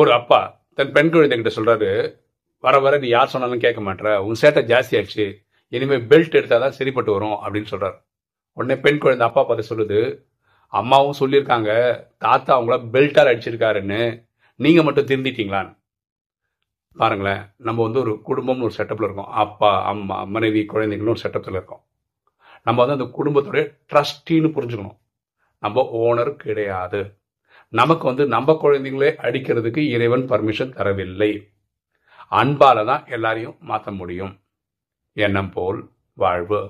ஒரு அப்பா தன் பெண் குழந்தைகிட்ட சொல்றாரு வர வர நீ யார் சொன்னாலும் கேட்க மாட்டேற உன் சேட்டை ஜாஸ்தி ஆயிடுச்சு இனிமேல் பெல்ட் எடுத்தால் தான் சரிப்பட்டு வரும் அப்படின்னு சொல்றாரு. உடனே பெண் குழந்தை அப்பா பார்த்து சொல்லுது அம்மாவும் சொல்லியிருக்காங்க தாத்தா அவங்கள பெல்ட்டால் அடிச்சிருக்காருன்னு நீங்கள் மட்டும் திருந்திட்டீங்களான்னு. பாருங்களேன் நம்ம வந்து ஒரு குடும்பம்னு ஒரு செட்டப்பில் இருக்கோம். அப்பா அம்மா மனைவி குழந்தைங்கன்னு ஒரு செட்டப்பில் இருக்கோம். நம்ம வந்து அந்த குடும்பத்துடைய ட்ரஸ்டின்னு புரிஞ்சுக்கணும். நம்ம ஓனர் கிடையாது. நமக்கு வந்து நம்ம குழந்தைங்களே அடிக்கிறதுக்கு இறைவன் பர்மிஷன் தரவில்லை. அன்பால தான் எல்லாரையும் மாற்ற முடியும். எண்ணம் போல் வாழ்வு.